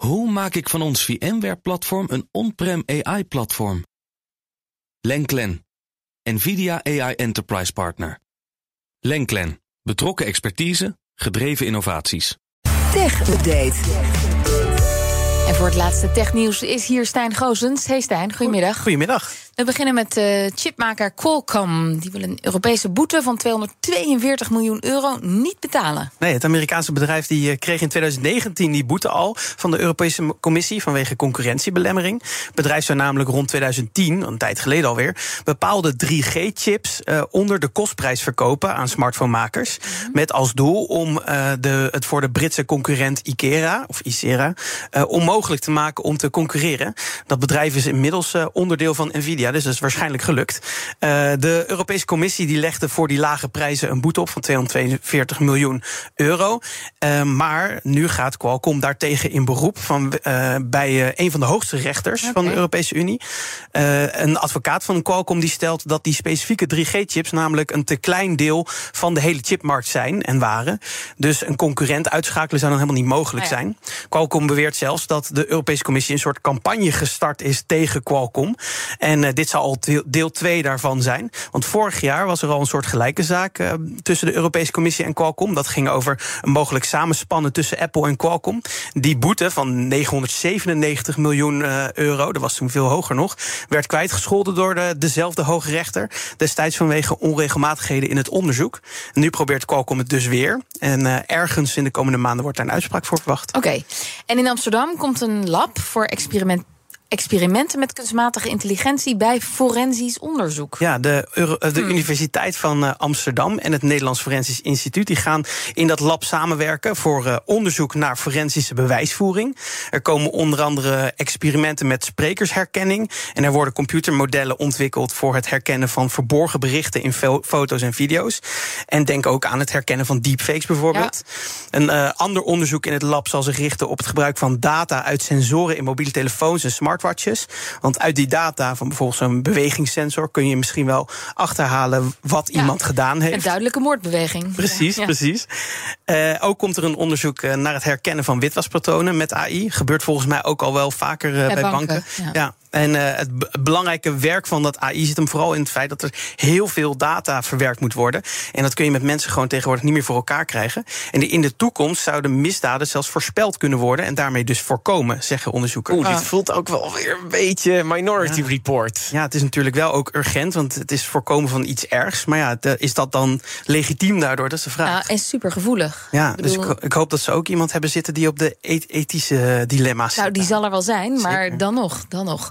Hoe maak ik van ons VMware-platform een on-prem AI-platform? Lenklen, NVIDIA AI Enterprise Partner. Lenklen, betrokken expertise, gedreven innovaties. Tech Update. En voor het laatste technieuws is hier Stijn Goosens. Hey Stijn, goedemiddag. Goedemiddag. We beginnen met uh, chipmaker Qualcomm. Die wil een Europese boete van 242 miljoen euro niet betalen. Nee, het Amerikaanse bedrijf die eh, kreeg in 2019 die boete al van de Europese Commissie vanwege concurrentiebelemmering. Het bedrijf zou namelijk rond 2010, een tijd geleden alweer, bepaalde 3G-chips uh, onder de kostprijs verkopen aan smartphonemakers. Mm -hmm. Met als doel om uh, de, het voor de Britse concurrent Ikera, of Icera, onmogelijk te maken om te concurreren. Dat bedrijf is inmiddels onderdeel van Nvidia dus dat is waarschijnlijk gelukt. Uh, de Europese Commissie die legde voor die lage prijzen een boete op van 242 miljoen euro. Uh, maar nu gaat Qualcomm daartegen in beroep van, uh, bij een van de hoogste rechters okay. van de Europese Unie. een advocaat van Qualcomm die stelt dat die specifieke 3G-chips namelijk een te klein deel van de hele chipmarkt zijn en waren. Dus een concurrent uitschakelen zou dan helemaal niet mogelijk Ah, ja. zijn. Qualcomm beweert zelfs dat de Europese Commissie een soort campagne gestart is tegen Qualcomm. En dit zou al deel 2 daarvan zijn. Want vorig jaar was er al een soort gelijke zaak uh, tussen de Europese Commissie en Qualcomm. Dat ging over een mogelijk samenspannen tussen Apple en Qualcomm. Die boete van 997 miljoen uh, euro, dat was toen veel hoger nog, werd kwijtgescholden door de, dezelfde hoge rechter. Destijds vanwege onregelmatigheden in het onderzoek. Nu probeert Qualcomm het dus weer. En ergens in de komende maanden wordt daar een uitspraak voor verwacht. Oké. En in Amsterdam komt een lab voor experiment experimenten met kunstmatige intelligentie bij forensisch onderzoek. Ja, de, de hmm. Universiteit van uh, Amsterdam en het Nederlands Forensisch Instituut die gaan in dat lab samenwerken voor uh, onderzoek naar forensische bewijsvoering. Er komen onder andere experimenten met sprekersherkenning en er worden computermodellen ontwikkeld voor het herkennen van verborgen berichten in fo foto's en video's. En denk ook aan het herkennen van deepfakes bijvoorbeeld. Ja. Een uh, ander onderzoek in het lab zal zich richten op het gebruik van data uit sensoren in mobiele telefoons en smartphones smartwatches. Want uit die data van bijvoorbeeld zo'n bewegingssensor kun je misschien wel achterhalen wat ja, iemand gedaan heeft. Een duidelijke moordbeweging. Precies, ja. precies. Uh, ook komt er een onderzoek uh, naar het herkennen van witwaspatronen met AI. Gebeurt volgens mij ook al wel vaker bij, bij, banken. banken. Ja. En uh, het belangrijke werk van dat AI zit hem vooral in het feit dat er heel veel data verwerkt moet worden. En dat kun je met mensen gewoon tegenwoordig niet meer voor elkaar krijgen. En in de toekomst zouden misdaden zelfs voorspeld kunnen worden en daarmee dus voorkomen, zeggen onderzoekers. Oeh, dit voelt ook wel weer een beetje Minority ja. Report. Ja, het is natuurlijk wel ook urgent, want het is voorkomen van iets ergs. Maar ja, de, is dat dan legitiem daardoor? Dat is de vraag. Ja, en supergevoelig. Ja, dus ik, ik, hoop dat ze ook iemand hebben zitten die op de ethische dilemma's Nou, die zal er wel zijn, maar Zeker. dan nog, dan nog.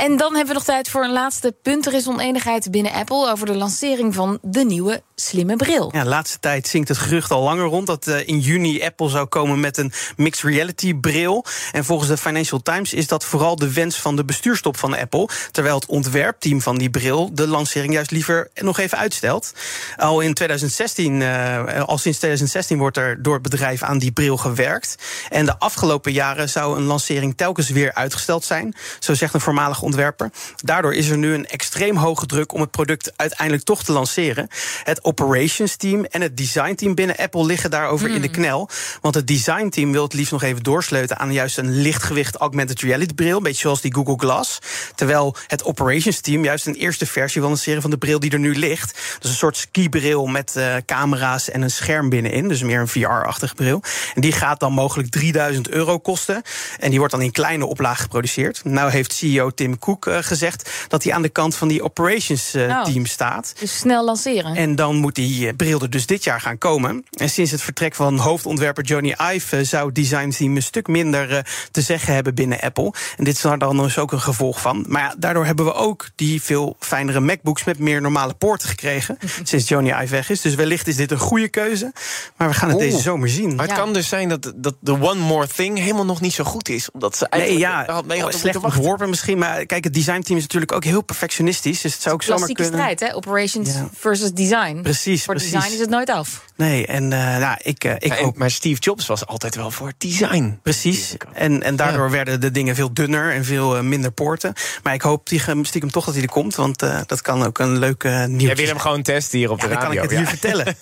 En dan hebben we nog tijd voor een laatste punt. Er is oneenigheid binnen Apple over de lancering van de nieuwe slimme bril. Ja, de laatste tijd zinkt het gerucht al langer rond dat uh, in juni Apple zou komen met een mixed reality bril. En volgens de Financial Times is dat vooral de wens van de bestuurstop van Apple. Terwijl het ontwerpteam van die bril de lancering juist liever nog even uitstelt. Al in 2016, uh, al sinds 2016 wordt er door het bedrijf aan die bril gewerkt. En de afgelopen jaren zou een lancering telkens weer uitgesteld zijn. Zo zegt een voormalig ontwerper. Daardoor is er nu een extreem hoge druk om het product uiteindelijk toch te lanceren. Het operations team en het design team binnen Apple liggen daarover mm. in de knel. Want het design team wil het liefst nog even doorsleuten aan juist een lichtgewicht augmented reality bril. Een beetje zoals die Google Glass. Terwijl het operations team juist een eerste versie wil lanceren van de bril die er nu ligt. Dus een soort skibril met uh, camera's en een scherm binnenin. Dus meer een VR-achtige bril. En die gaat dan mogelijk 3000 euro kosten. En die wordt dan in kleine oplagen geproduceerd. Nou heeft CEO Tim Cook uh, gezegd dat hij aan de kant van die operations uh, oh, team staat. Dus snel lanceren. En dan moet die uh, bril er dus dit jaar gaan komen. En sinds het vertrek van hoofdontwerper Johnny Ive zou het design team een stuk minder te zeggen hebben binnen Apple. En dit is daar dan dus ook een gevolg van. Maar ja, daardoor hebben we ook die veel fijnere MacBooks met meer normale poorten gekregen. sinds Johnny Ive weg is. Dus wellicht is dit een goede keuze. Maar we gaan het Oeh. deze zomer zien. Maar het Ja. kan dus zijn dat, dat de One More Thing helemaal nog niet zo goed is. Omdat ze eigenlijk Nee, ja, daar had mee hadden slecht moeten wachten. ontworpen misschien. Maar kijk, het designteam is natuurlijk ook heel perfectionistisch. Dus het zou ook zomaar Klassieke kunnen. strijd, hè? Operations Ja. versus design. Precies, Voor precies. design is het nooit af. Nee, en uh, nou, ik, uh, ik ja, en, ook. Maar Steve Jobs was altijd wel voor design. Precies. En, en daardoor ja. werden de dingen veel dunner en veel uh, minder poorten. Maar ik hoop stiekem toch dat hij er komt, want dat kan ook een leuke nieuws. Jij wil hem gewoon testen hier op ja, de radio. Dan kan ik het hier vertellen.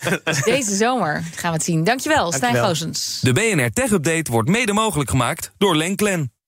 Deze zomer gaan we het zien. Dankjewel, Stijn Goosens. De BNR Tech Update wordt mede mogelijk gemaakt door Lenklen.